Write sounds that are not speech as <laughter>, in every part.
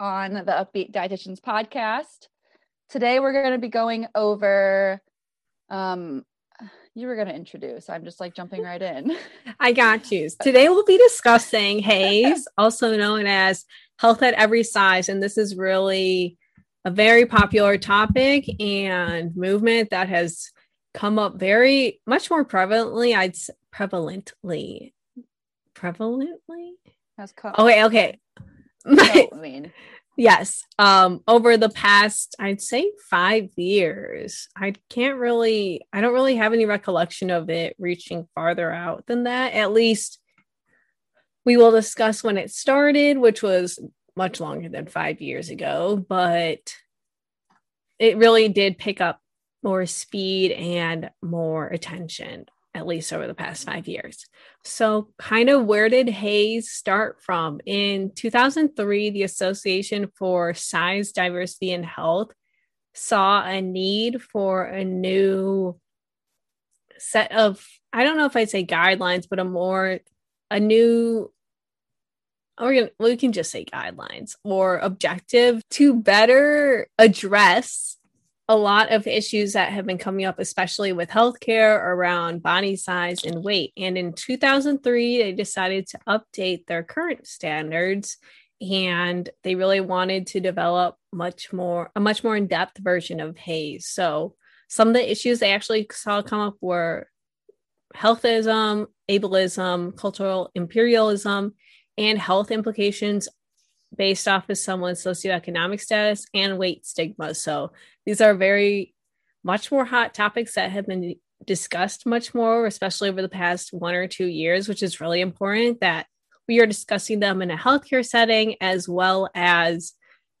on the Up-Beet Dietitians podcast. Today, we're going to be going over. Um, you were going to introduce. I'm just like jumping right in. <laughs> I got you. <laughs> Today, we'll be discussing HAES, also known as health at every size. And this is really a very popular topic and movement that has come up very much more prevalently. I'd prevalently prevalently has come. Okay, okay. I mean, yes. Um, over the past, I'd say five years, I can't really, I don't really have any recollection of it reaching farther out than that. At least we will discuss when it started, which was much longer than five years ago, but it really did pick up more speed and more attention at least over the past five years. So, kind of where did HAES start from? In 2003, the Association for Size, Diversity, and Health saw a need for a new set of, I don't know if I'd say guidelines, but a more, a new, or we can just say guidelines or objective to better address a lot of issues that have been coming up, especially with healthcare around body size and weight. And in 2003, they decided to update their current standards and they really wanted to develop much more a much more in-depth version of HAES. So some of the issues they actually saw come up were healthism, ableism, cultural imperialism, and health implications based off of someone's socioeconomic status and weight stigma. So these are very much more hot topics that have been discussed much more, especially over the past one or two years, which is really important that we are discussing them in a healthcare setting as well as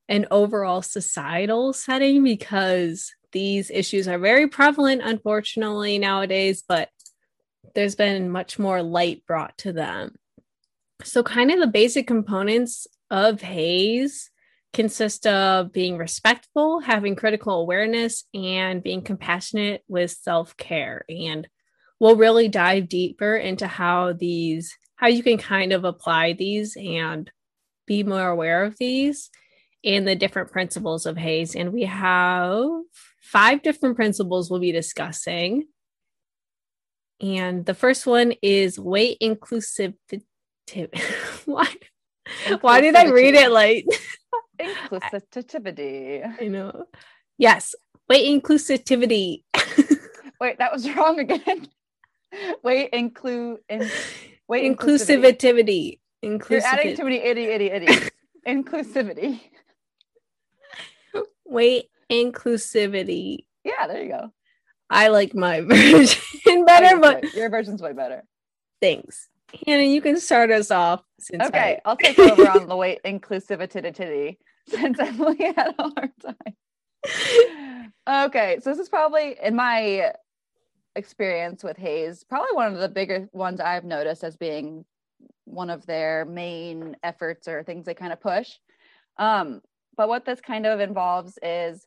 an overall societal setting because these issues are very prevalent, unfortunately, nowadays, but there's been much more light brought to them. So, kind of the basic components of HAES consist of being respectful, having critical awareness, and being compassionate with self care. And we'll really dive deeper into how these, how you can kind of apply these and be more aware of these and the different principles of HAES. And we have five different principles we'll be discussing. And the first one is weight inclusivity. <laughs> Why? <laughs> Why did I read it like <laughs> inclusivity? I know. Yes. Wait, inclusivity. <laughs> Wait, that was wrong again. Wait, include in wait inclusivity. Inclusivity. You're adding too many itty itty itty. inclusivity. Wait, inclusivity. Yeah, there you go. I like my version better, but your version's way better. Thanks. Hannah, you can start us off. okay, I... will take <laughs> over on the weight inclusivity since Emily <laughs> had a hard time. okay, so this is probably in my experience with HAES, probably one of the bigger ones I've noticed as being one of their main efforts or things they kind of push. Um, but what this kind of involves is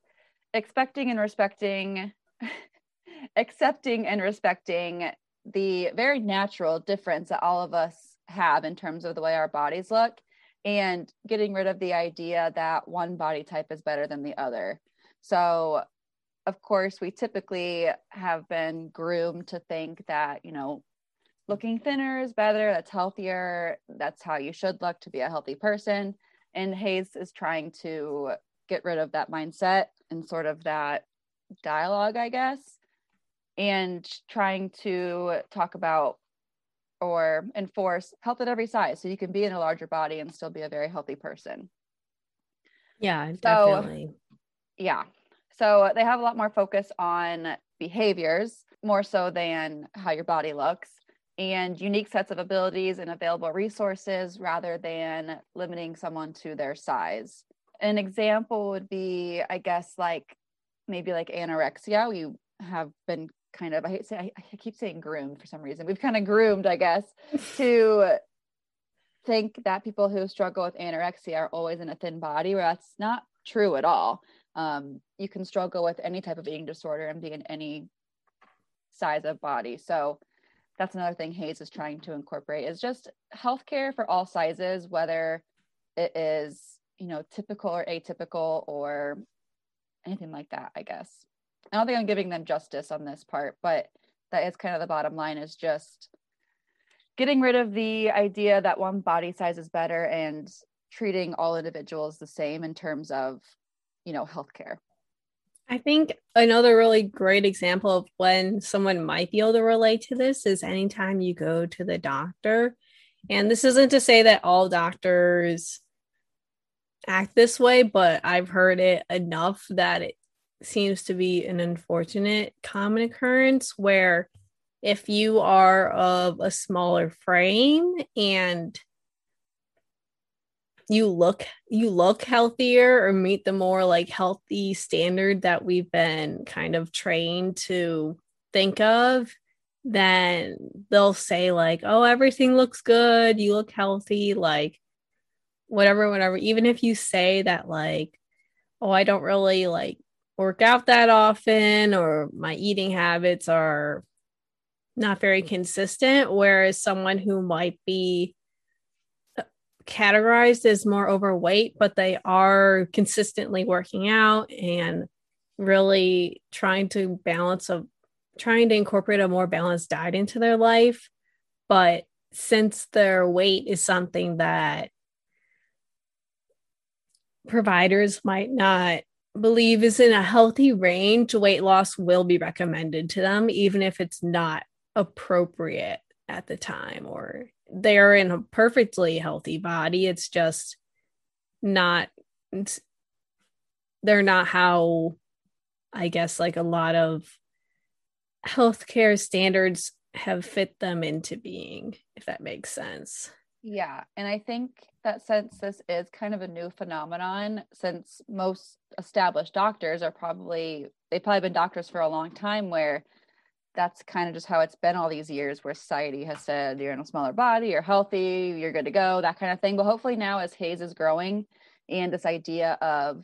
expecting and respecting, <laughs> accepting and respecting the very natural difference that all of us have in terms of the way our bodies look and getting rid of the idea that one body type is better than the other. So, of course, we typically have been groomed to think that, you know, looking thinner is better, that's healthier, that's how you should look to be a healthy person. And HAES is trying to get rid of that mindset and sort of that dialogue, I guess, and trying to talk about or enforce health at every size so you can be in a larger body and still be a very healthy person. Yeah, definitely. Yeah. So they have a lot more focus on behaviors more so than how your body looks and unique sets of abilities and available resources rather than limiting someone to their size an example would be, I guess, like maybe like anorexia. We have been kind of, I hate say, I, I keep saying groomed for some reason. We've kind of groomed, I guess, to <laughs> think that people who struggle with anorexia are always in a thin body, where that's not true at all. Um, you can struggle with any type of eating disorder and be in any size of body. So that's another thing HAES is trying to incorporate is just healthcare for all sizes, whether it is, you know, typical or atypical or anything like that, I guess. I don't think I'm giving them justice on this part, but that is kind of the bottom line is just getting rid of the idea that one body size is better and treating all individuals the same in terms of, you know, healthcare. I think another really great example of when someone might be able to relate to this is anytime you go to the doctor. And this isn't to say that all doctors act this way, but I've heard it enough that it seems to be an unfortunate common occurrence where if you are of a smaller frame and you look you look healthier or meet the more like healthy standard that we've been kind of trained to think of then they'll say like oh everything looks good. You look healthy. Like whatever whatever. Even if you say that like oh i don't really like work out that often or my eating habits are not very consistent whereas someone who might be categorized as more overweight, but they are consistently working out and really trying to balance a trying to incorporate a more balanced diet into their life. But since their weight is something that providers might not believe is in a healthy range, weight loss will be recommended to them, even if it's not appropriate at the time or they're in a perfectly healthy body. It's just not, it's, they're not how I guess like a lot of healthcare standards have fit them into being, if that makes sense. Yeah. And I think that since this is kind of a new phenomenon, since most established doctors are probably, they've probably been doctors for a long time where that's kind of just how it's been all these years where society has said you're in a smaller body you're healthy you're good to go that kind of thing but hopefully now as HAES is growing and this idea of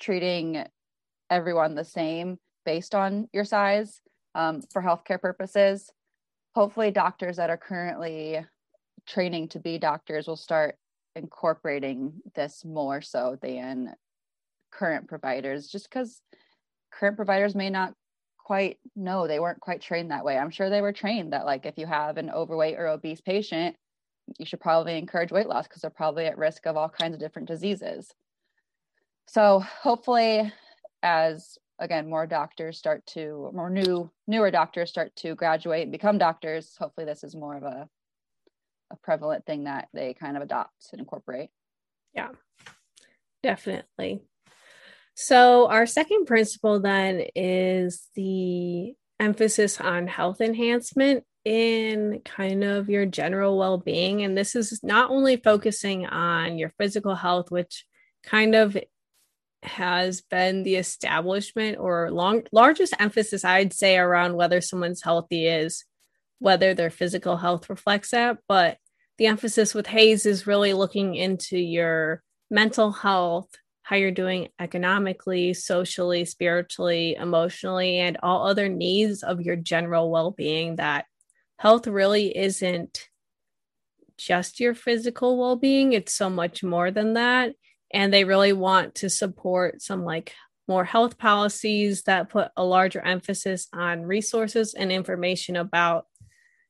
treating everyone the same based on your size um, for healthcare purposes hopefully doctors that are currently training to be doctors will start incorporating this more so than current providers just because current providers may not quite know. They weren't quite trained that way. I'm sure they were trained that like if you have an overweight or obese patient you should probably encourage weight loss because they're probably at risk of all kinds of different diseases. So hopefully as again more doctors start to more new newer doctors start to graduate and become doctors hopefully this is more of a a prevalent thing that they kind of adopt and incorporate. Yeah definitely. So, our second principle then is the emphasis on health enhancement in kind of your general well being. And this is not only focusing on your physical health, which kind of has been the establishment or long largest emphasis I'd say around whether someone's healthy is whether their physical health reflects that. But the emphasis with HAES is really looking into your mental health how you're doing economically, socially, spiritually, emotionally, and all other needs of your general well being. That health really isn't just your physical well being, it's so much more than that. And they really want to support some like more health policies that put a larger emphasis on resources and information about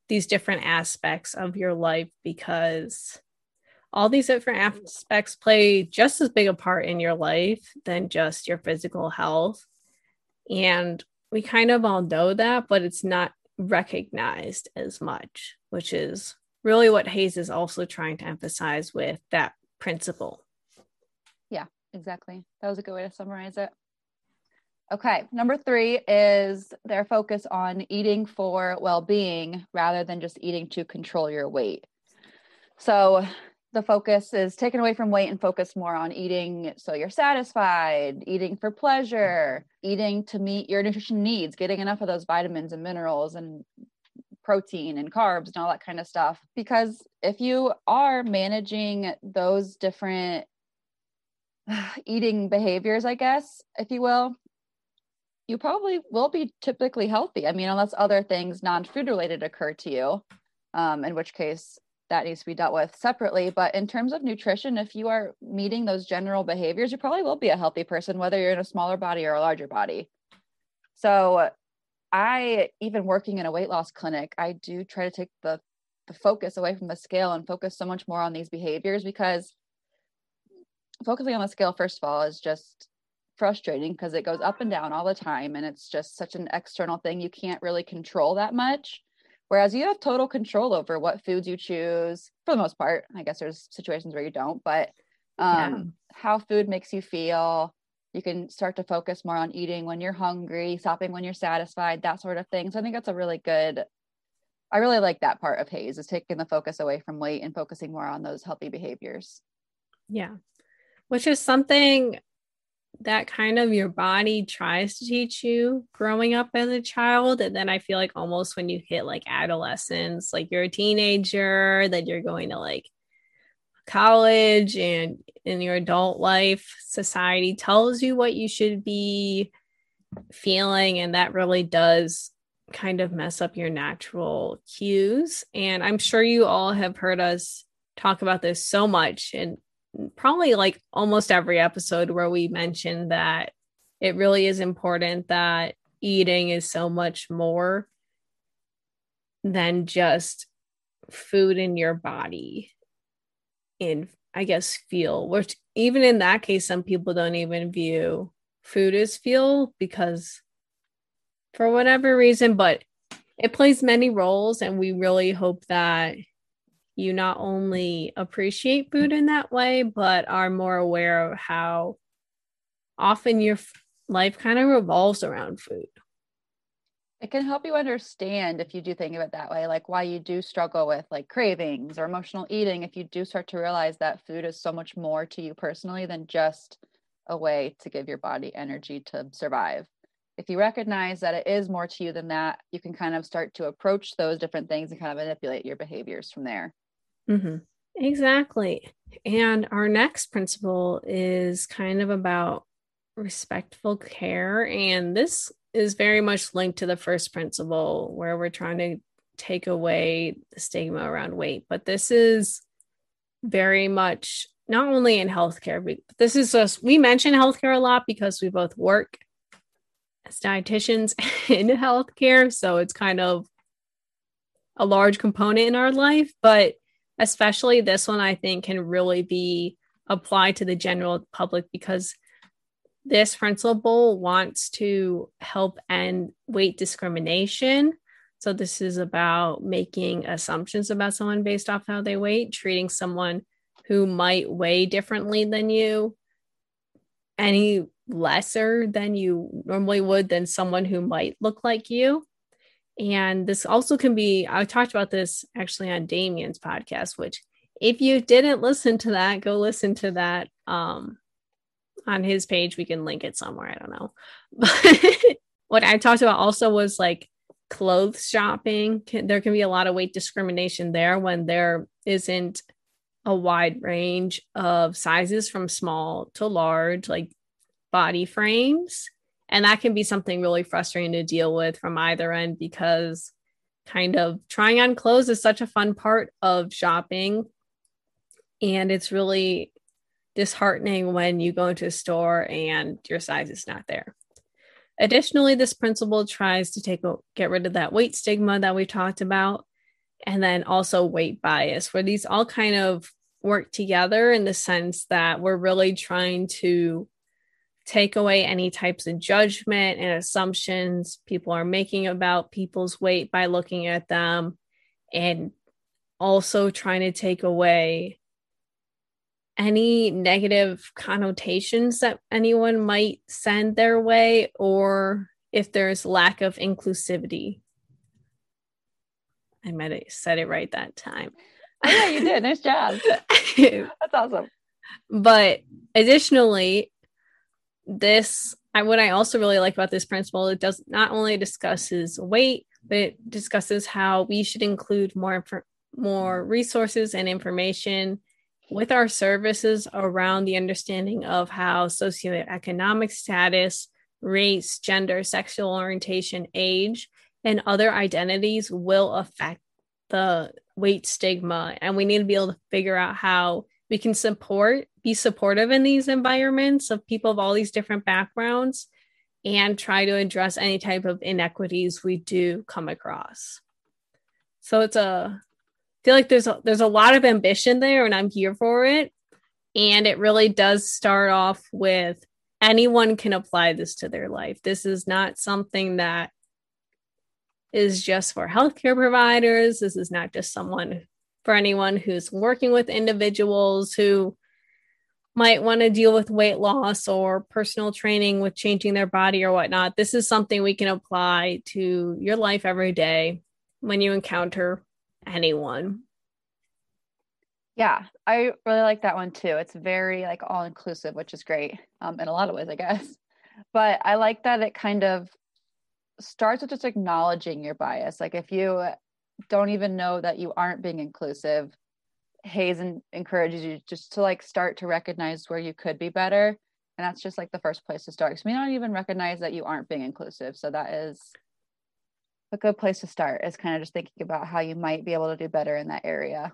these different aspects of your life because all these different aspects play just as big a part in your life than just your physical health. And we kind of all know that, but it's not recognized as much, which is really what HAES is also trying to emphasize with that principle. Yeah, exactly. That was a good way to summarize it. Okay, number three is their focus on eating for well being rather than just eating to control your weight. So, the focus is taken away from weight and focus more on eating so you're satisfied, eating for pleasure, eating to meet your nutrition needs, getting enough of those vitamins and minerals and protein and carbs and all that kind of stuff. Because if you are managing those different <sighs> eating behaviors, I guess, if you will, you probably will be typically healthy. I mean, unless other things non food related occur to you, um, in which case that needs to be dealt with separately. But in terms of nutrition, if you are meeting those general behaviors, you probably will be a healthy person, whether you're in a smaller body or a larger body. So, I, even working in a weight loss clinic, I do try to take the, the focus away from the scale and focus so much more on these behaviors because focusing on the scale, first of all, is just frustrating because it goes up and down all the time and it's just such an external thing you can't really control that much. Whereas you have total control over what foods you choose for the most part. I guess there's situations where you don't but um, yeah. how food makes you feel. You can start to focus more on eating when you're hungry stopping when you're satisfied that sort of thing. So i think that's a really good i really like that part of HAES is taking the focus away from weight and focusing more on those healthy behaviors. Yeah. Which is something that kind of your body tries to teach you growing up as a child and then i feel like almost when you hit like adolescence like you're a teenager that you're going to like college and in your adult life society tells you what you should be feeling and that really does kind of mess up your natural cues and i'm sure you all have heard us talk about this so much and probably like almost every episode where we mention that it really is important that eating is so much more than just food in your body in i guess feel which even in that case some people don't even view food as fuel because for whatever reason but it plays many roles and we really hope that you not only appreciate food in that way, but are more aware of how often your life kind of revolves around food. It can help you understand if you do think of it that way, like why you do struggle with like cravings or emotional eating. If you do start to realize that food is so much more to you personally than just a way to give your body energy to survive. If you recognize that it is more to you than that, you can kind of start to approach those different things and kind of manipulate your behaviors from there. Mm-hmm. Exactly. And our next principle is kind of about respectful care. And this is very much linked to the first principle where we're trying to take away the stigma around weight. But this is very much not only in healthcare, but this is just, we mention healthcare a lot because we both work as dietitians <laughs> in healthcare. So it's kind of a large component in our life. But especially this one i think can really be applied to the general public because this principle wants to help end weight discrimination. So this is about making assumptions about someone based off how they weigh treating someone who might weigh differently than you any lesser than you normally would than someone who might look like you and this also can be, I talked about this actually on Damien's podcast, which if you didn't listen to that, go listen to that um, on his page. We can link it somewhere. I don't know. But <laughs> what I talked about also was like clothes shopping. There can be a lot of weight discrimination there when there isn't a wide range of sizes from small to large, like body frames. And that can be something really frustrating to deal with from either end because kind of trying on clothes is such a fun part of shopping. And it's really disheartening when you go into a store and your size is not there. Additionally, this principle tries to take get rid of that weight stigma that we talked about, and then also weight bias, where these all kind of work together in the sense that we're really trying to take away any types of judgment and assumptions people are making about people's weight by looking at them and also trying to take away any negative connotations that anyone might send their way or if there's lack of inclusivity i might have said it right that time Oh, yeah, you did. Nice job. <laughs> That's awesome. But additionally, this I what I also really like about this principle, it does not only discusses weight, but it discusses how we should include more more resources and information with our services around the understanding of how socioeconomic status, race, gender, sexual orientation, age, and other identities will affect the weight stigma. And we need to be able to figure out how we can support, be supportive in these environments of people of all these different backgrounds and try to address any type of inequities we do come across. So it's a I feel like there's a, there's a lot of ambition there and I'm here for it. And it really does start off with anyone can apply this to their life. This is not something that is just for healthcare providers. This is not just someone for anyone who's working with individuals who might want to deal with weight loss or personal training with changing their body or whatnot. This is something we can apply to your life every day when you encounter anyone. Yeah, I really like that one too. It's very like all inclusive, which is great um, in a lot of ways, I guess. But I like that it kind of starts with just acknowledging your bias. Like if you don't even know that you aren't being inclusive, HAES encourages you just to like start to recognize where you could be better. And that's just like the first place to start. Because we don't even recognize that you aren't being inclusive. So that is a good place to start is kind of just thinking about how you might be able to do better in that area.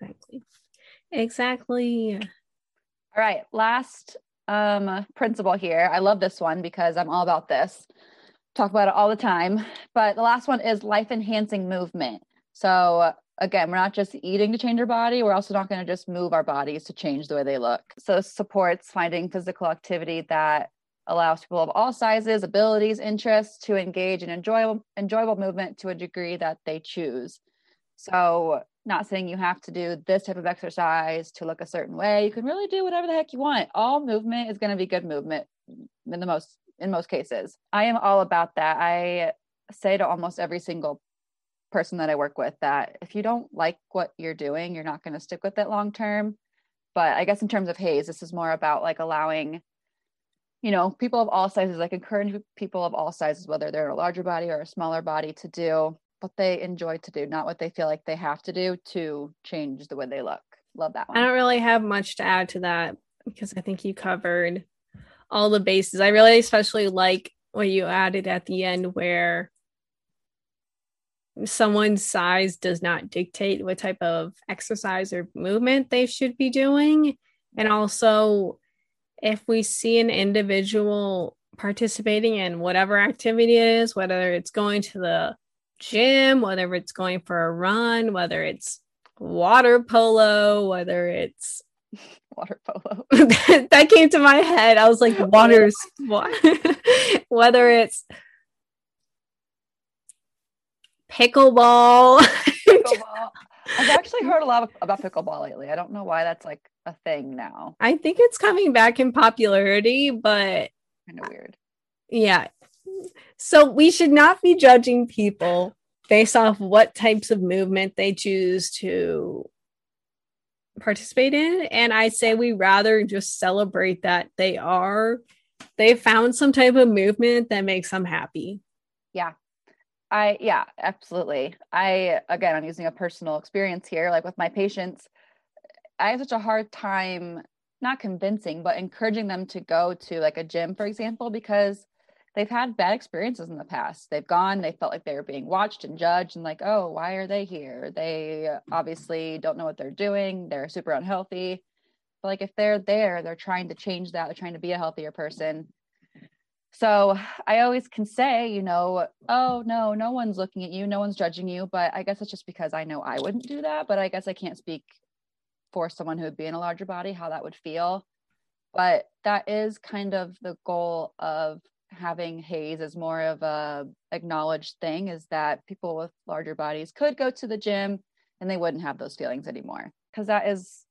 Exactly. Exactly. All right. Last um principle here. I love this one because I'm all about this talk about it all the time. But the last one is life enhancing movement. So again, we're not just eating to change our body, we're also not going to just move our bodies to change the way they look. So supports finding physical activity that allows people of all sizes, abilities, interests to engage in enjoyable enjoyable movement to a degree that they choose. So not saying you have to do this type of exercise to look a certain way. You can really do whatever the heck you want. All movement is going to be good movement in the most in most cases. I am all about that. I say to almost every single person that I work with that if you don't like what you're doing, you're not going to stick with it long term. But I guess in terms of HAES, this is more about like allowing, you know, people of all sizes, like encourage people of all sizes, whether they're a larger body or a smaller body, to do what they enjoy to do, not what they feel like they have to do to change the way they look. Love that one. I don't really have much to add to that because I think you covered all the bases. I really especially like what you added at the end where someone's size does not dictate what type of exercise or movement they should be doing. And also, if we see an individual participating in whatever activity it is, whether it's going to the gym, whether it's going for a run, whether it's water polo, whether it's <laughs> water polo. <laughs> that came to my head. I was like, water's <laughs> whether it's pickleball. pickleball. I've actually heard a lot about pickleball lately. I don't know why that's like a thing now. I think it's coming back in popularity, but kind of weird. Yeah. So we should not be judging people based off what types of movement they choose to participate in and i say we rather just celebrate that they are they found some type of movement that makes them happy. Yeah. I yeah absolutely. I again i'm using a personal experience here like with my patients i have such a hard time not convincing but encouraging them to go to like a gym for example because they've had bad experiences in the past. They've gone, they felt like they were being watched and judged and like, oh, why are they here? They obviously don't know what they're doing. They're super unhealthy. But like if they're there, they're trying to change that. They're trying to be a healthier person. So I always can say, you know, oh no, no one's looking at you, no one's judging you. But I guess it's just because I know I wouldn't do that. But I guess I can't speak for someone who would be in a larger body, how that would feel. But that is kind of the goal of having HAES as more of a acknowledged thing is that people with larger bodies could go to the gym and they wouldn't have those feelings anymore because that is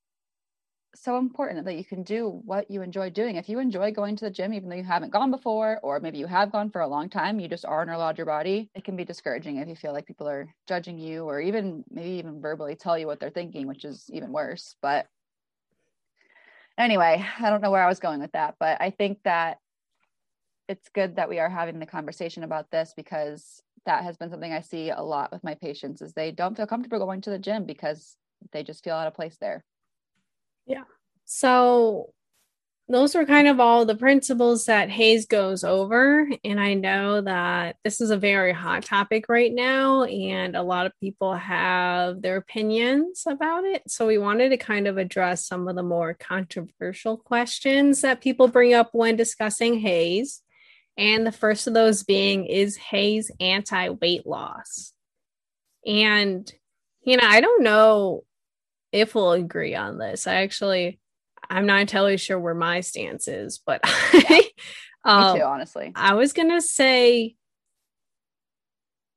so important that you can do what you enjoy doing. If you enjoy going to the gym, even though you haven't gone before, or maybe you have gone for a long time, you just aren't allowed your body, it can be discouraging if you feel like people are judging you or even maybe even verbally tell you what they're thinking, which is even worse. But anyway, I don't know where I was going with that, but I think that it's good that we are having the conversation about this because that has been something I see a lot with my patients is they don't feel comfortable going to the gym because they just feel out of place there. Yeah. So those were kind of all the principles that HAES goes over. And I know that this is a very hot topic right now, and a lot of people have their opinions about it. So we wanted to kind of address some of the more controversial questions that people bring up when discussing HAES. And the first of those being is HAES anti weight loss? And, you know, I don't know if we'll agree on this. I actually, I'm not entirely sure where my stance is, but <laughs> yeah. um, Me too, honestly. I was going to say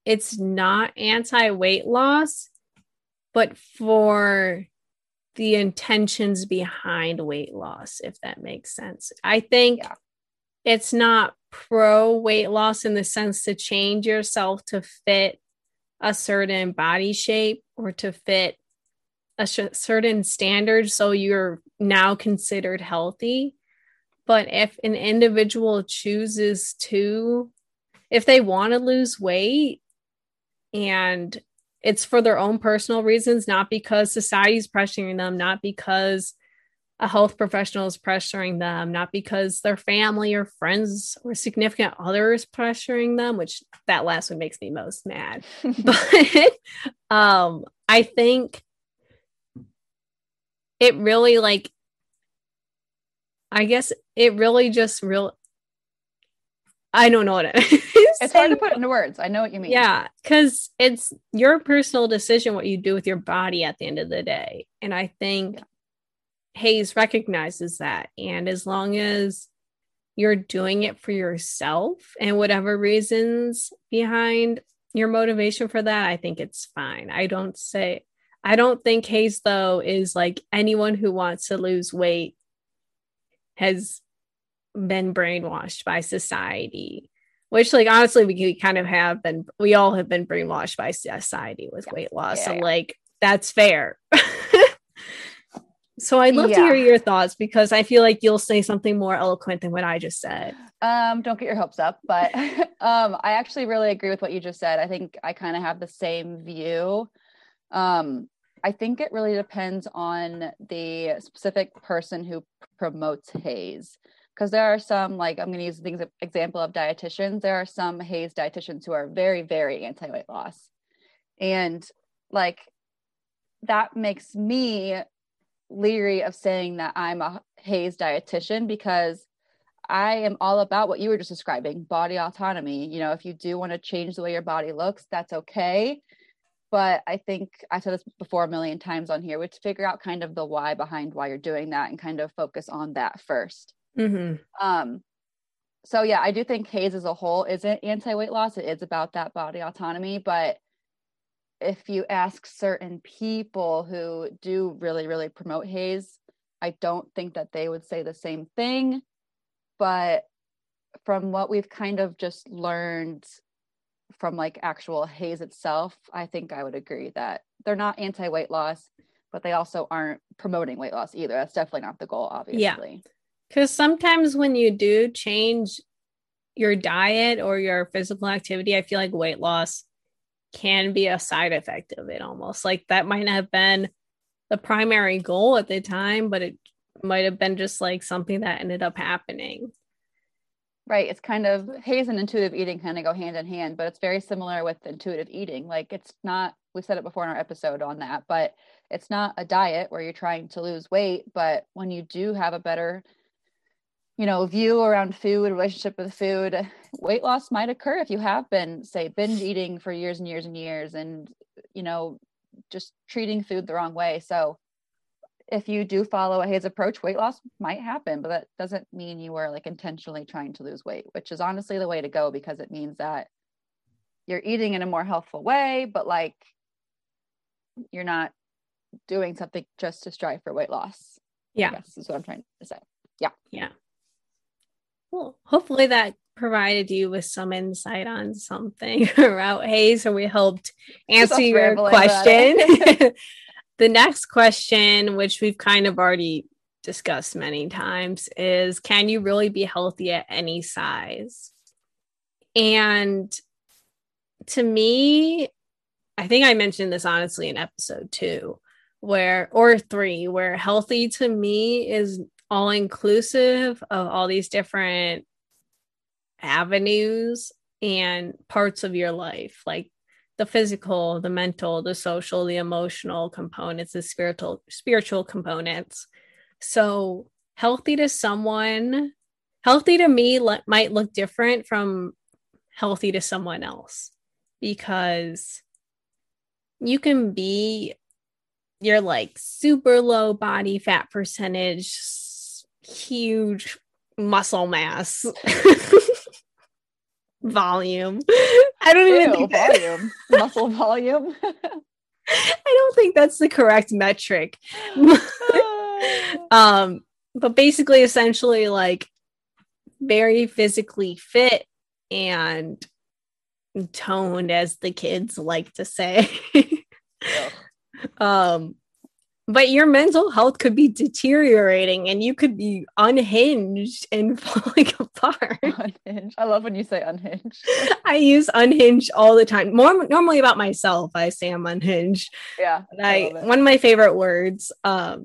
it's not anti weight loss, but for the intentions behind weight loss, if that makes sense. I think yeah. it's not pro weight loss in the sense to change yourself to fit a certain body shape or to fit a sh- certain standard so you're now considered healthy. But if an individual chooses to if they want to lose weight and it's for their own personal reasons not because society's pressuring them not because a health professional is pressuring them not because their family or friends or significant others pressuring them which that last one makes me most mad <laughs> but um i think it really like I guess it really just real I don't know what it <laughs> is. It's hard to put into words. I know what you mean. Yeah, because it's your personal decision what you do with your body at the end of the day. And I think yeah. HAES recognizes that. And as long as you're doing it for yourself and whatever reasons behind your motivation for that, I think it's fine. I don't say I don't think HAES though is like anyone who wants to lose weight has been brainwashed by society. Which, like, honestly, we, we kind of have been, we all have been brainwashed by society with yeah. weight loss. Yeah, so, yeah. like, that's fair. <laughs> so, I'd love to hear your thoughts because I feel like you'll say something more eloquent than what I just said. Um, don't get your hopes up, but <laughs> um, I actually really agree with what you just said. I think I kind of have the same view. Um, I think it really depends on the specific person who promotes HAES. Because there are some, like I'm going to use the example of dietitians. There are some HAES dietitians who are very, very anti weight loss, and like that makes me leery of saying that I'm a HAES dietitian because I am all about what you were just describing body autonomy. You know, if you do want to change the way your body looks, that's okay but I think I said this before a million times on here, which figure out kind of the why behind why you're doing that and kind of focus on that 1st mm-hmm. Um, so yeah, I do think HAES as a whole isn't anti-weight loss. It is about that body autonomy, but if you ask certain people who do really, really promote HAES I don't think that they would say the same thing. But from what we've kind of just learned from like actual HAES itself, I think I would agree that they're not anti weight loss, but they also aren't promoting weight loss either. That's definitely not the goal, obviously. Yeah. Because sometimes when you do change your diet or your physical activity, I feel like weight loss can be a side effect of it almost. Like that might have been the primary goal at the time, but it might have been just like something that ended up happening. Right. It's kind of HAES and intuitive eating kind of go hand in hand, but it's very similar with intuitive eating. Like it's not, we said it before in our episode on that, but it's not a diet where you're trying to lose weight. But when you do have a better, you know, view around food, relationship with food, weight loss might occur if you have been, say, binge eating for years and years and years and, you know, just treating food the wrong way. So if you do follow a HAES approach, weight loss might happen, but that doesn't mean you are like intentionally trying to lose weight, which is honestly the way to go because it means that you're eating in a more healthful way, but like you're not doing something just to strive for weight loss. Yeah. This is what I'm trying to say. Yeah. Yeah. Well, hopefully that provided you with some insight on something <laughs> about HAES, so we helped <laughs> answer your question. <laughs> the next question, which we've kind of already discussed many times, is can you really be healthy at any size? And to me, I think I mentioned this honestly in episode two, where or three, where healthy to me is all inclusive of all these different avenues and parts of your life, like the physical, the mental, the social, the emotional components, the spiritual spiritual components. So healthy to someone, healthy to me le- might look different from healthy to someone else because you can be you're like super low body fat percentage, huge muscle mass, <laughs> volume. I don't even Ew, think that, volume, muscle volume. <laughs> <laughs> I don't think that's the correct metric. um, but basically, essentially, like very physically fit and toned, as the kids like to say. Um but your mental health could be deteriorating and you could be unhinged and falling apart unhinged. I love when you say unhinged. <laughs> i use unhinged all the time more normally about myself i say i'm unhinged Yeah. I, love one of my favorite words um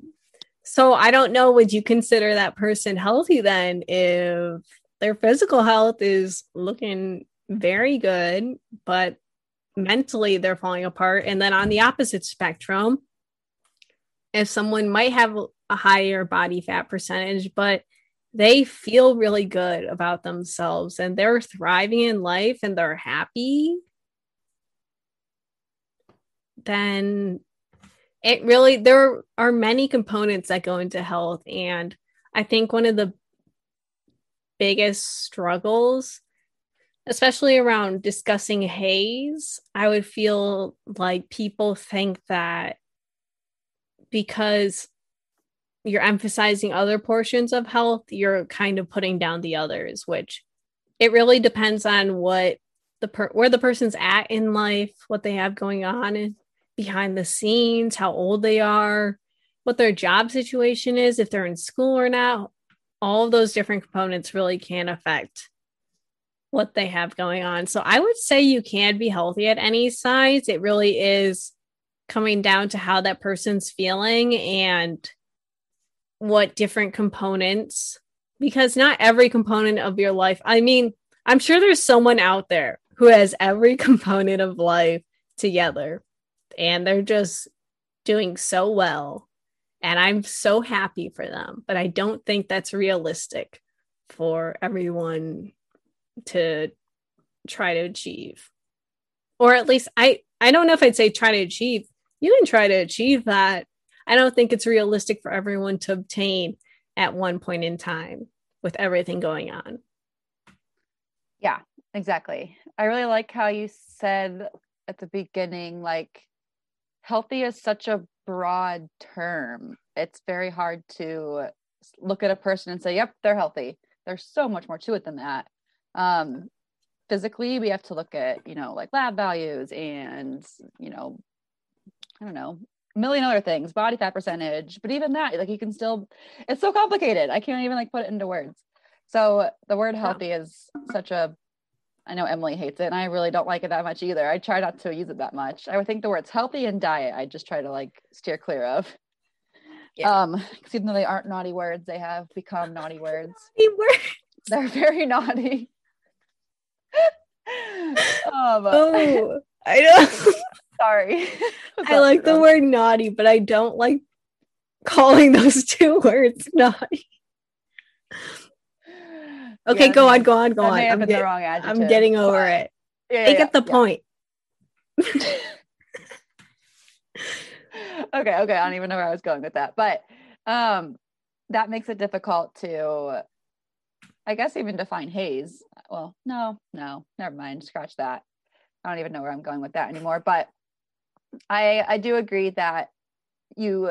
so i don't know would you consider that person healthy then if their physical health is looking very good but mentally they're falling apart and then on the opposite spectrum if someone might have a higher body fat percentage but they feel really good about themselves and they're thriving in life and they're happy then it really there are many components that go into health. And i think one of the biggest struggles especially around discussing HAES i would feel like people think that because you're emphasizing other portions of health you're kind of putting down the others which it really depends on what the per- where the person's at in life what they have going on and behind the scenes how old they are what their job situation is if they're in school or not. All of those different components really can affect what they have going on. So i would say you can be healthy at any size. It really is coming down to how that person's feeling and what different components because not every component of your life i mean i'm sure there's someone out there who has every <laughs> component of life together and they're just doing so well. And i'm so happy for them but i don't think that's realistic for everyone to try to achieve. Or at least i i don't know if i'd say try to achieve you can try to achieve that i don't think it's realistic for everyone to obtain at one point in time with everything going on Yeah, exactly. I really like how you said at the beginning, like, healthy is such a broad term. It's very hard to look at a person and say, yep, they're healthy. There's so much more to it than that. Um, physically, we have to look at, you know, like lab values and, you know, I don't know, a million other things, body fat percentage. But even that, like, you can still, it's so complicated. I can't even like put it into words. So the word healthy is such a I know Emily hates it, and I really don't like it that much either. I try not to use it that much. I would think the words healthy and diet, I just try to like steer clear of. Yeah. Um, because even though they aren't naughty words, they have become naughty words. <laughs> Hey, we're- They're very naughty. <laughs> um, oh i don't <laughs> sorry. <laughs> I like the word naughty, but I don't like calling <laughs> those two words naughty. Okay, Yeah, go on, go on, go on. I'm, get- the wrong adjective. I'm getting over but- it. Yeah, I yeah, get the point. <laughs> okay, okay. I don't even know where I was going with that, but um, that makes it difficult to, I guess, even define HAES. Well, no, no, never mind. Scratch that. I don't even know where I'm going with that anymore. But I, I do agree that you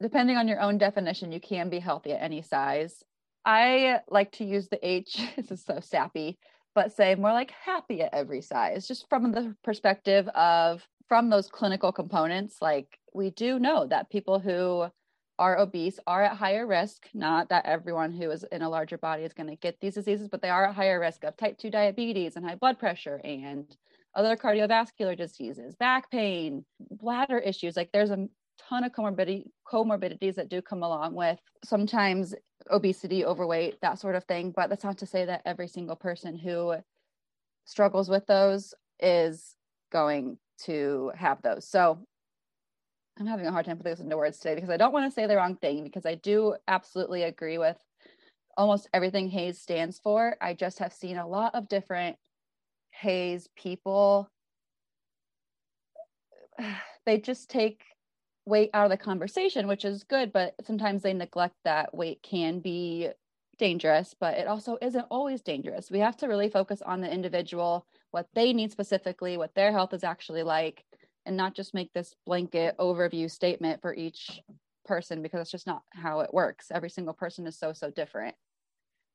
depending on your own definition, you can be healthy at any size. I like to use the H, <laughs> this is so sappy, but say more like happy at every size, just from the perspective of from those clinical components. Like we do know that people who are obese are at higher risk, not that everyone who is in a larger body is going to get these diseases, but they are at higher risk of type 2 diabetes and high blood pressure and other cardiovascular diseases, back pain, bladder issues. Like there's a ton of comorbidity, comorbidities that do come along with sometimes obesity, overweight, that sort of thing. But that's not to say that every single person who struggles with those is going to have those. So I'm having a hard time putting this into words today because I don't want to say the wrong thing because I do absolutely agree with almost everything HAES stands for. I just have seen a lot of different HAES people. <sighs> They just take weight out of the conversation, which is good, but sometimes they neglect that weight can be dangerous, but it also isn't always dangerous. We have to really focus on the individual, what they need specifically, what their health is actually like, and not just make this blanket overview statement for each person because it's just not how it works. Every single person is so, so different.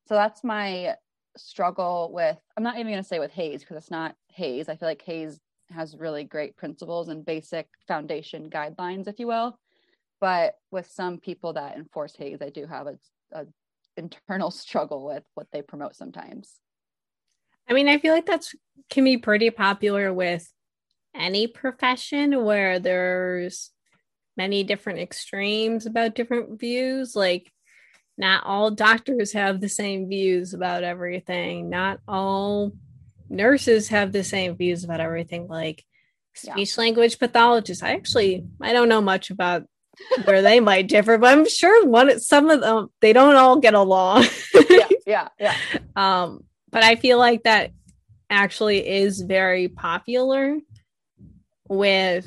So that's my struggle with, I'm not even going to say with HAES because it's not HAES. I feel like HAES has really great principles and basic foundation guidelines, if you will. But with some people that enforce HAES, I do have a, a internal <laughs> struggle with what they promote sometimes. I mean, I feel like that's can be pretty popular with any profession where there's many different extremes about different views. Like, not all doctors have the same views about everything. Not all nurses have the same views about everything. Like, speech yeah. language pathologists. I actually I don't know much about where they might differ, but I'm sure one some of them they don't all get along. <laughs> yeah, yeah, yeah. Um, but I feel like that actually is very popular with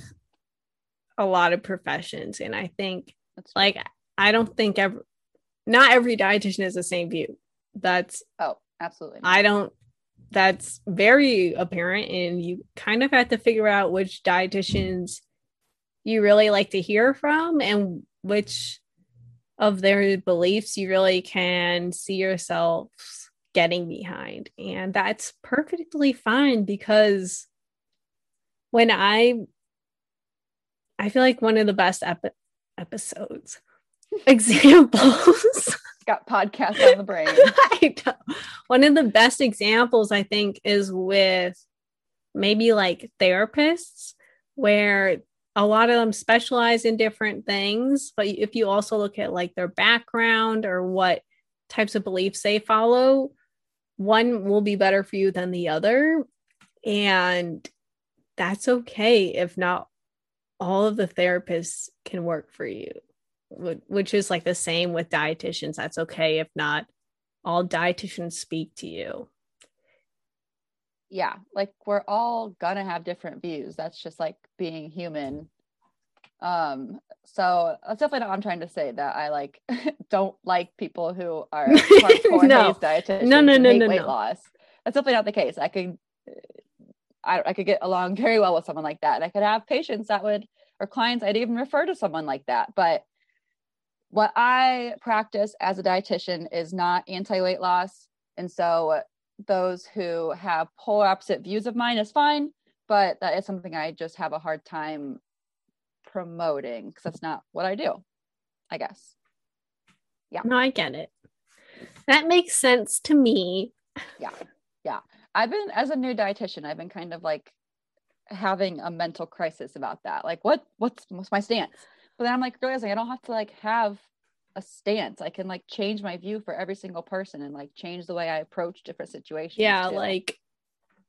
a lot of professions. And I think like I don't think every not every dietitian has the same view. That's oh absolutely. Not. I don't that's very apparent and you kind of have to figure out which dietitians you really like to hear from and which of their beliefs you really can see yourselves getting behind and that's perfectly fine because when I I feel like one of the best epi- episodes examples. <laughs> Got podcasts on the brain. <laughs> one of the best examples I think is with maybe like therapists where a lot of them specialize in different things but if you also look at like their background or what types of beliefs they follow one will be better for you than the other. And that's okay if not all of the therapists can work for you which is like the same with dietitians that's okay if not all dietitians speak to you yeah like we're all gonna have different views that's just like being human um so that's definitely not what i'm trying to say that i like <laughs> don't like people who are <laughs> hardcore no. dietitians no no no no weight no. loss that's definitely not the case i could I, I could get along very well with someone like that. And I could have patients that would, or clients, I'd even refer to someone like that. But what I practice as a dietitian is not anti weight loss. And so those who have polar opposite views of mine is fine, but that is something I just have a hard time promoting because that's not what I do, I guess. Yeah. No, I get it. That makes sense to me. Yeah. Yeah. I've been as a new dietitian, I've been kind of like having a mental crisis about that. Like, what what's what's my stance? But then I'm like realizing I don't have to like have a stance. I can like change my view for every single person and like change the way I approach different situations. Yeah, too. like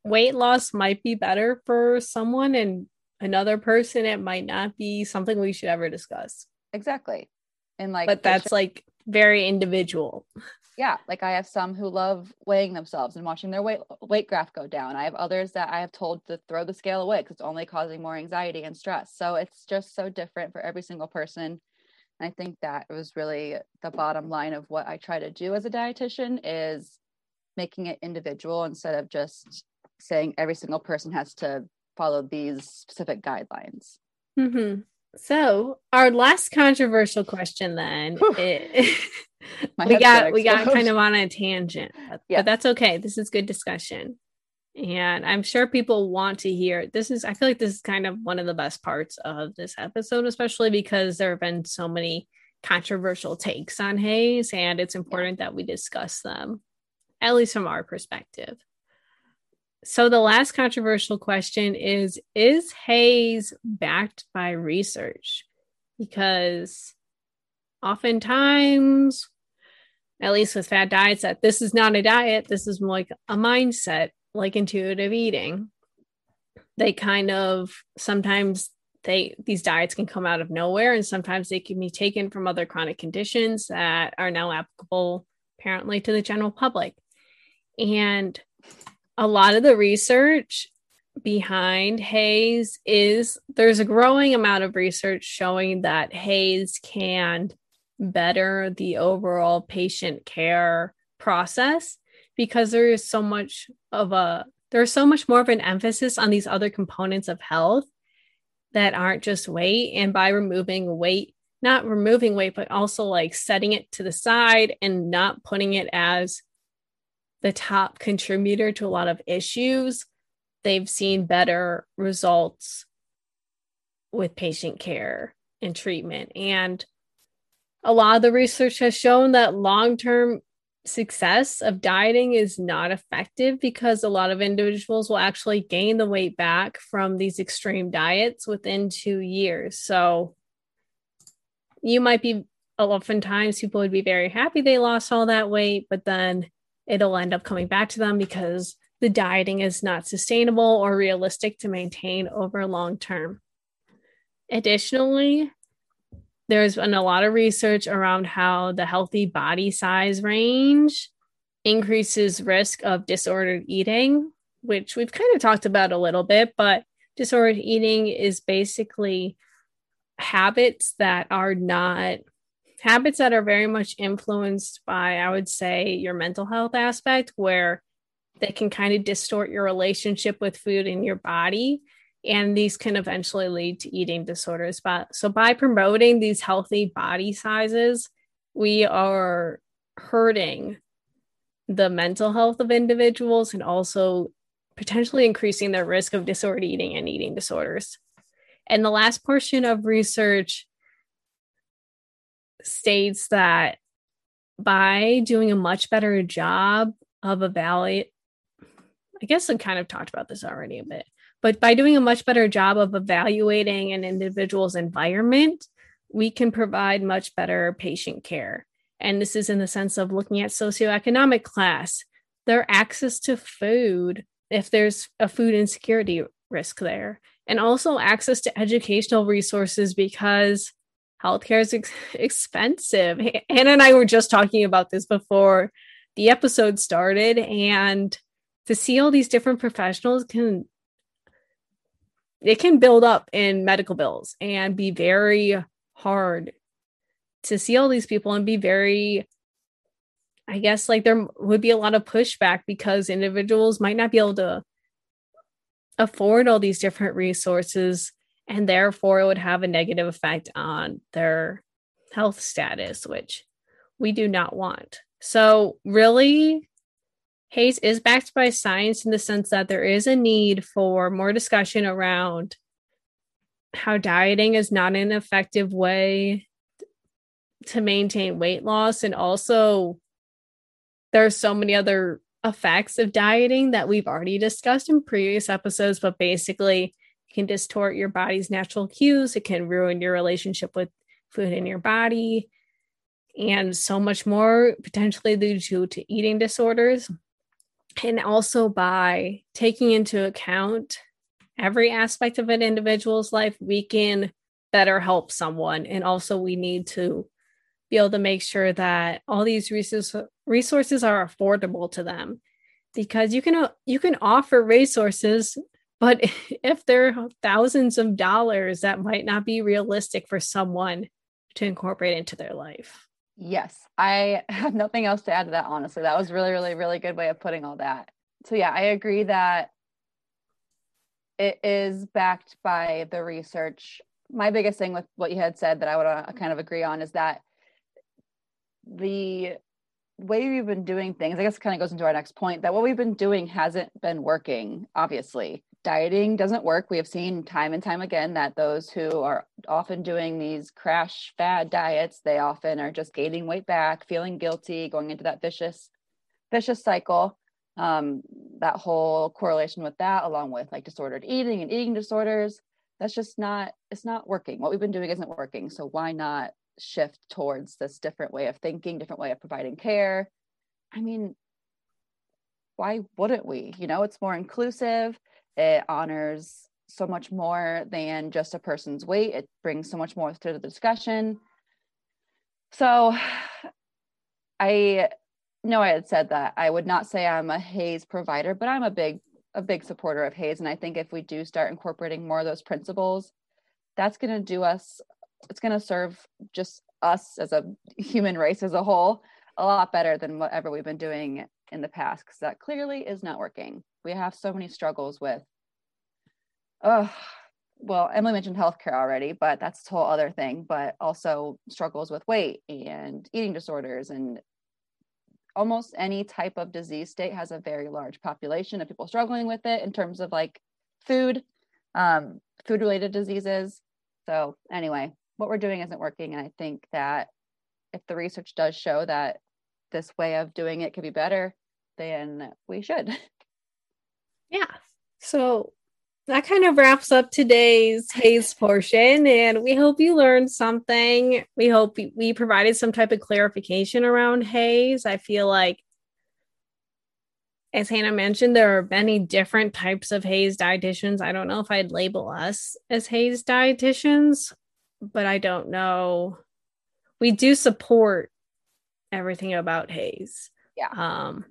weight loss might be better for someone and another person it might not be something we should ever discuss. Exactly. And like But that's like very individual yeah like i have some who love weighing themselves and watching their weight weight graph go down. I have others that i have told to throw the scale away because it's only causing more anxiety and stress. So it's just so different for every single person. And i think that was really the bottom line of what i try to do as a dietitian is making it individual instead of just saying every single person has to follow these specific guidelines. Mm-hmm. So our last controversial question then it, <laughs> we got we <laughs> got kind of on a tangent, but, yeah. but that's okay. This is good discussion. And I'm sure people want to hear this is I feel like this is kind of one of the best parts of this episode, especially because there have been so many controversial takes on HAES, and it's important that we discuss them, at least from our perspective. So, the last controversial question is Is HAES backed by research? Because oftentimes, at least with fad diets, that this is not a diet, this is like a mindset, like intuitive eating. They kind of sometimes they these diets can come out of nowhere and sometimes they can be taken from other chronic conditions that are now applicable apparently to the general public and a lot of the research behind HAES is there's a growing amount of research showing that HAES can better the overall patient care process because there is so much of a there's so much more of an emphasis on these other components of health that aren't just weight. And by removing weight, not removing weight, but also like setting it to the side and not putting it as the top contributor to a lot of issues, they've seen better results with patient care and treatment. And a lot of the research has shown that long term success of dieting is not effective because a lot of individuals will actually gain the weight back from these extreme diets within two years. So you might be oftentimes people would be very happy they lost all that weight, but then it'll end up coming back to them because the dieting is not sustainable or realistic to maintain over long term. Additionally, there's been a lot of research around how the healthy body size range increases risk of disordered eating, which we've kind of talked about a little bit, but disordered eating is basically habits that are not habits that are very much influenced by, I would say, your mental health aspect, where they can kind of distort your relationship with food in your body and these can eventually lead to eating disorders. But so by promoting these healthy body sizes, we are hurting the mental health of individuals and also potentially increasing their risk of disordered eating and eating disorders. And the last portion of research states that by doing a much better job of evaluate I guess I kind of talked about this already a bit, but by doing a much better job of evaluating an individual's environment, we can provide much better patient care. And this is in the sense of looking at socioeconomic class, their access to food, if there's a food insecurity risk there, and also access to educational resources because healthcare is ex- <laughs> expensive. Hannah and I were just talking about this before the episode started, and to see all these different professionals can it can build up in medical bills and be very hard to see all these people and be very i guess like there would be a lot of pushback because individuals might not be able to afford all these different resources and therefore it would have a negative effect on their health status which we do not want so really HAES is backed by science in the sense that there is a need for more discussion around how dieting is not an effective way to maintain weight loss. And also, there are so many other effects of dieting that we've already discussed in previous episodes, but basically, it can distort your body's natural cues, it can ruin your relationship with food in your body, and so much more potentially due to, to eating disorders. And also by taking into account every aspect of an individual's life, we can better help someone. And also, we need to be able to make sure that all these resources are affordable to them. Because you can you can offer resources but <laughs> if they're thousands of dollars that might not be realistic for someone to incorporate into their life Yes, I <laughs> have nothing else to add to that, honestly. That was really, really, really good way of putting all that. So, yeah, I agree that it is backed by the research my biggest thing with what you had said that I would uh, kind of agree on is that the way we've been doing things, I guess kind of goes into our next point that what we've been doing hasn't been working, obviously. Dieting doesn't work. We have seen time and time again that those who are often doing these crash fad diets, they often are just gaining weight back, feeling guilty, going into that vicious, vicious cycle. Um, that whole correlation with that, along with like disordered eating and eating disorders, that's just not, it's not working. What we've been doing isn't working. So why not shift towards this different way of thinking, different way of providing care. I mean, why wouldn't we? You know, it's more inclusive, it honors so much more than just a person's weight, it brings so much more to the discussion. So, I know I had said that I would not say I'm a HAES provider, but I'm a big a big supporter of HAES and I think if we do start incorporating more of those principles, that's going to do us it's going to serve just us as a human race as a whole a lot better than whatever we've been doing in the past because that clearly is not working we have so many struggles with oh well emily mentioned healthcare already but that's a whole other thing but also struggles with weight and eating disorders and almost any type of disease state has a very large population of people struggling with it in terms of like food um, food related diseases so anyway what we're doing isn't working. And I think that if the research does show that this way of doing it could be better, then we should. <laughs> Yeah. So that kind of wraps up today's HAES portion. And we hope you learned something. We hope we provided some type of clarification around HAES I feel like, as Hannah mentioned, there are many different types of HAES dietitians. I don't know if I'd label us as HAES dietitians but I don't know. We do support everything about HAES Yeah. Um,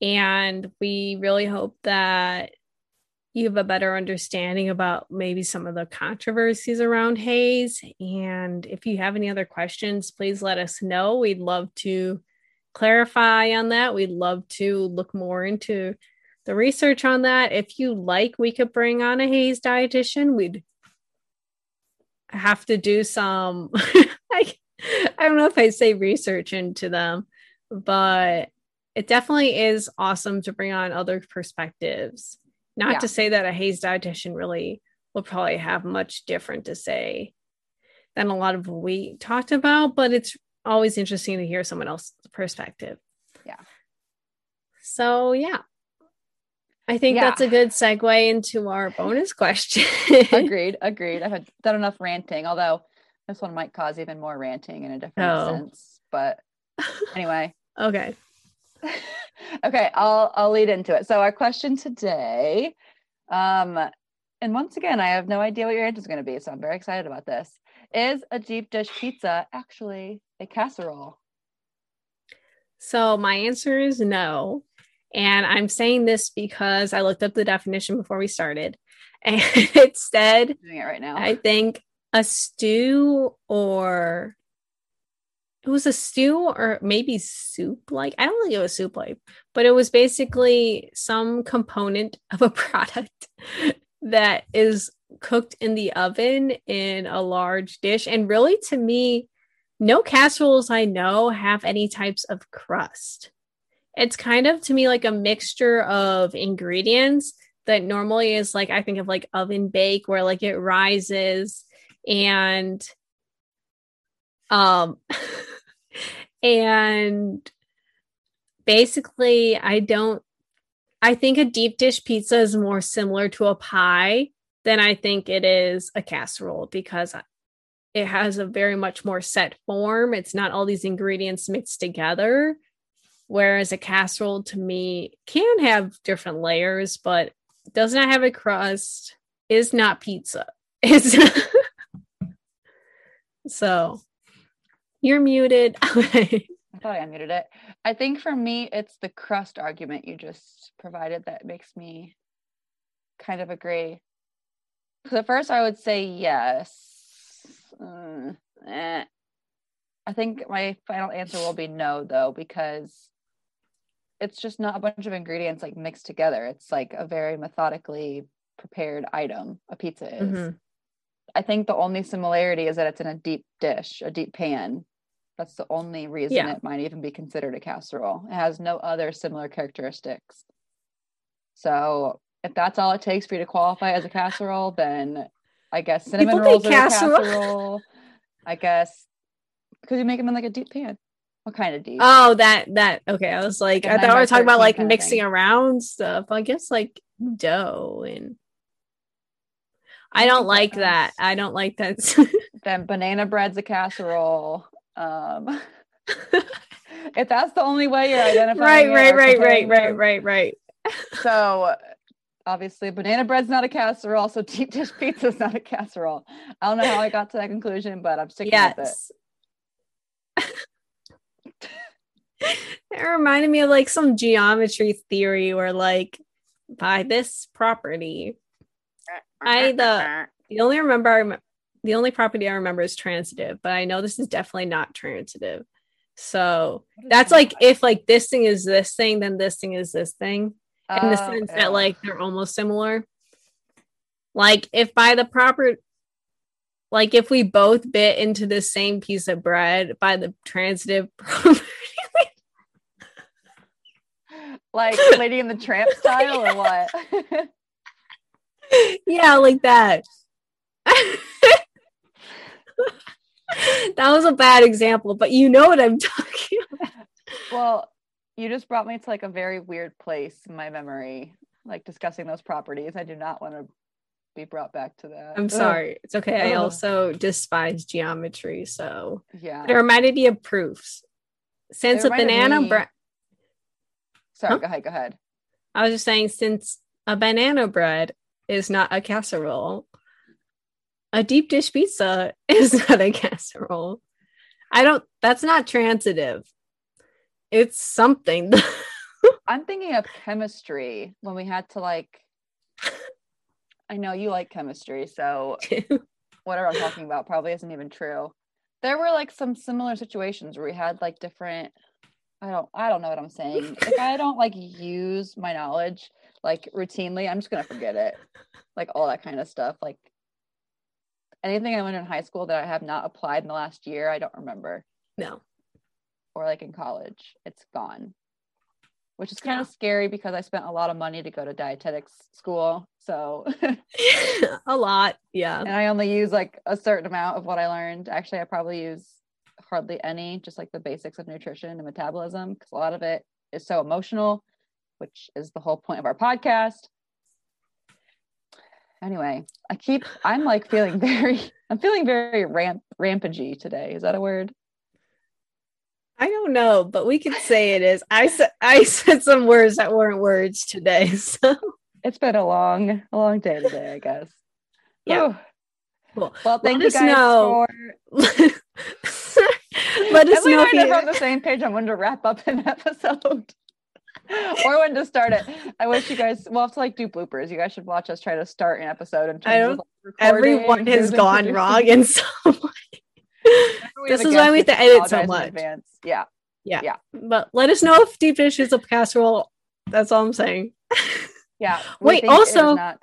and we really hope that you have a better understanding about maybe some of the controversies around HAES. And if you have any other questions, please let us know. We'd love to clarify on that. We'd love to look more into the research on that. If you like, we could bring on a HAES dietitian. We'd have to do some <laughs> I, I don't know if I say research into them, but it definitely is awesome to bring on other perspectives. Not yeah. to say that a HAES dietitian really will probably have much different to say than a lot of what we talked about, but it's always interesting to hear someone else's perspective. Yeah. So yeah, I think yeah. that's a good segue into our bonus question. <laughs> agreed. <laughs> Agreed. I've done enough ranting, although this one might cause even more ranting in a different oh. sense. But <laughs> anyway. okay. <laughs> okay, I'll I'll lead into it. So our question today, um, and once again, I have no idea what your answer is going to be, so I'm very excited about this. Is a deep dish pizza actually a casserole? So my answer is no. And I'm saying this because I looked up the definition before we started. <laughs> And it said, doing it right now. I think a stew or it was a stew or maybe soup like i don't think it was soup like but it was basically some component <laughs> of a product that is cooked in the oven in a large dish. And really to me no casseroles i know have any types of crust. It's kind of to me like a mixture of ingredients that normally is like I think of like oven bake where like it rises and um <laughs> and basically I don't I think a deep dish pizza is more similar to a pie than I think it is a casserole because it has a very much more set form. It's not all these ingredients mixed together. Whereas a casserole to me can have different layers, but does not have a crust, is not pizza. <laughs> It's so you're muted. <laughs> I thought I unmuted it. I think for me, it's the crust argument you just provided that makes me kind of agree. Because at first I would say yes. Mm, eh. I think my final answer will be no, though, because it's just not a bunch of ingredients like mixed together. It's like a very methodically prepared item. A pizza is. Mm-hmm. I think the only similarity is that it's in a deep dish, a deep pan. That's the only reason Yeah. it might even be considered a casserole. It has no other similar characteristics. So if that's all it takes for you to qualify as a casserole, then I guess cinnamon People rolls are a casserole- casserole. I guess because you make them in like a deep pan. What kind of deep? Oh, that that okay. I was like, Like I thought we were talking about like mixing around stuff. I guess like dough and I don't like that I don't like that. then banana bread's a casserole. Um, <laughs> if that's the only way you're identifying, right, right, or right, right, right, right, right. So obviously, banana bread's not a casserole. So deep dish pizza's not a casserole. I don't know how I got to that conclusion, but I'm sticking with it. <laughs> It reminded me of like some geometry theory where like by this property I the the only remember I rem- the only property I remember is transitive, but I know this is definitely not transitive. So that's that? like if like this thing is this thing, then this thing is this thing in the Oh, sense that like they're almost similar. Like if by the proper like if we both bit into the same piece of bread by the transitive <laughs> property. like Lady in the Tramp style or what? <laughs> <laughs> yeah, like that. that was a bad example, but you know what I'm <laughs> talking about. well, you just brought me to like a very weird place in my memory, like discussing those properties. I do not want to be brought back to that. I'm Ugh. sorry. It's okay. I also despise geometry, so Yeah. it reminded me of proofs. Since a banana me- bread, Sorry, Huh? go ahead, go ahead. I was just saying, since a banana bread is not a casserole, a deep dish pizza <laughs> is not a casserole. I don't. That's not transitive. It's something. <laughs> I'm thinking of chemistry when we had to like I know you like chemistry, so <laughs> whatever I'm talking about probably isn't even true. There were like some similar situations where we had like different I don't I don't know what I'm saying. if I don't like use my knowledge like routinely, I'm just gonna forget it. Like all that kind of stuff. Like anything I learned in high school that I have not applied in the last year, I don't remember. no. Or like in college, it's gone. Which is kind Yeah. of scary because I spent a lot of money to go to dietetics school. So <laughs> <laughs> a lot. Yeah. and I only use like a certain amount of what I learned. Actually, I probably use hardly any, just like the basics of nutrition and metabolism, because a lot of it is so emotional, which is the whole point of our podcast. Anyway, I keep I'm like feeling very I'm feeling very ramp rampagey today. Is that a word? I don't know, but we could say it is. I said I said some words that weren't words today. <laughs> So It's been a long, a long day today, I guess. Yeah. Cool. Well, thank Let you guys know. for <laughs> <laughs> let us know if you on the same page on when to wrap up an <laughs> episode or when to start it. I wish you guys we'll have to like do bloopers. You guys should watch us try to start an episode in terms I of don't- like, everyone has gone introducing- wrong in <laughs> some way. This is why we have to edit so much. advance. Yeah. Yeah. Yeah. But let us know if deep dish is a casserole. That's all I'm saying. Yeah. Wait, think it is also- not.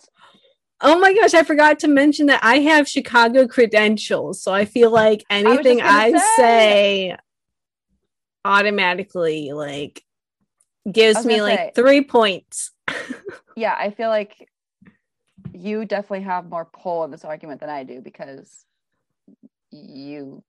Oh my gosh, I forgot to mention that I have Chicago credentials. So I feel like anything gonna I, say. say automatically like gives me like say. three points. <laughs> Yeah, I feel like you definitely have more pull in this argument than I do because you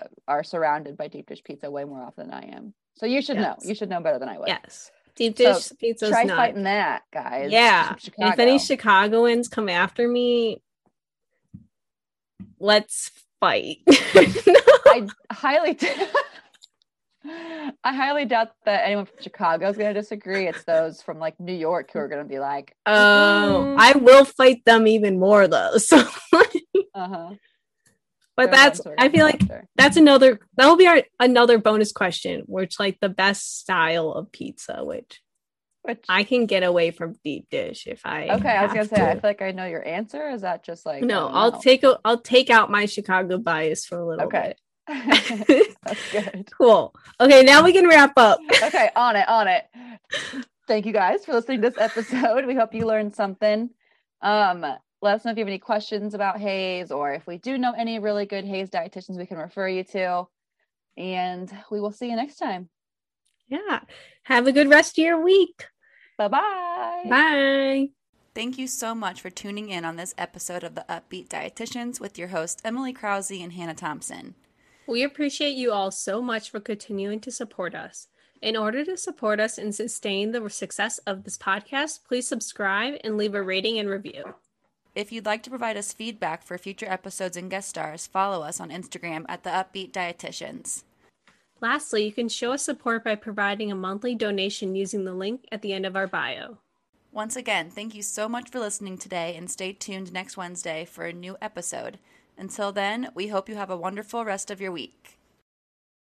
uh, are surrounded by deep dish pizza way more often than I am. So you should know. You should know better than I would. Yes. Deep So, dish pizza Try not. fighting that, guys. Yeah. If any Chicagoans come after me, let's fight. <laughs> I highly <laughs> I highly doubt that anyone from Chicago is going to disagree. It's those from like New York who are going to be like, Oh, "Mm-mm." I will fight them even more though. <laughs> So, uh-huh. But that's i feel like after. that's another that will be our another bonus question, which like the best style of pizza, which Which I can get away from deep dish if I okay, I was gonna say I feel like I know your answer. Is that just like no, I'll know. take a, I'll take out my Chicago bias for a little Okay. bit. <laughs> <laughs> That's good. cool. Okay, now we can wrap up. Okay, <laughs> on it, on it. Thank you guys for listening to this episode. We hope you learned something. Um, let us know if you have any questions about HAES or if we do know any really good HAES dietitians we can refer you to. And we will see you next time. Yeah. Have a good rest of your week. Bye-bye. Bye. Thank you so much for tuning in on this episode of the Up-Beet Dietitians with your hosts Emily Krause and Hannah Thompson. We appreciate you all so much for continuing to support us. In order to support us and sustain the success of this podcast, please subscribe and leave a rating and review. If you'd like to provide us feedback for future episodes and guest stars, follow us on Instagram at the Up-Beet Dietitians. Lastly, you can show us support by providing a monthly donation using the link at the end of our bio. Once again, thank you so much for listening today and stay tuned next Wednesday for a new episode. Until then, we hope you have a wonderful rest of your week.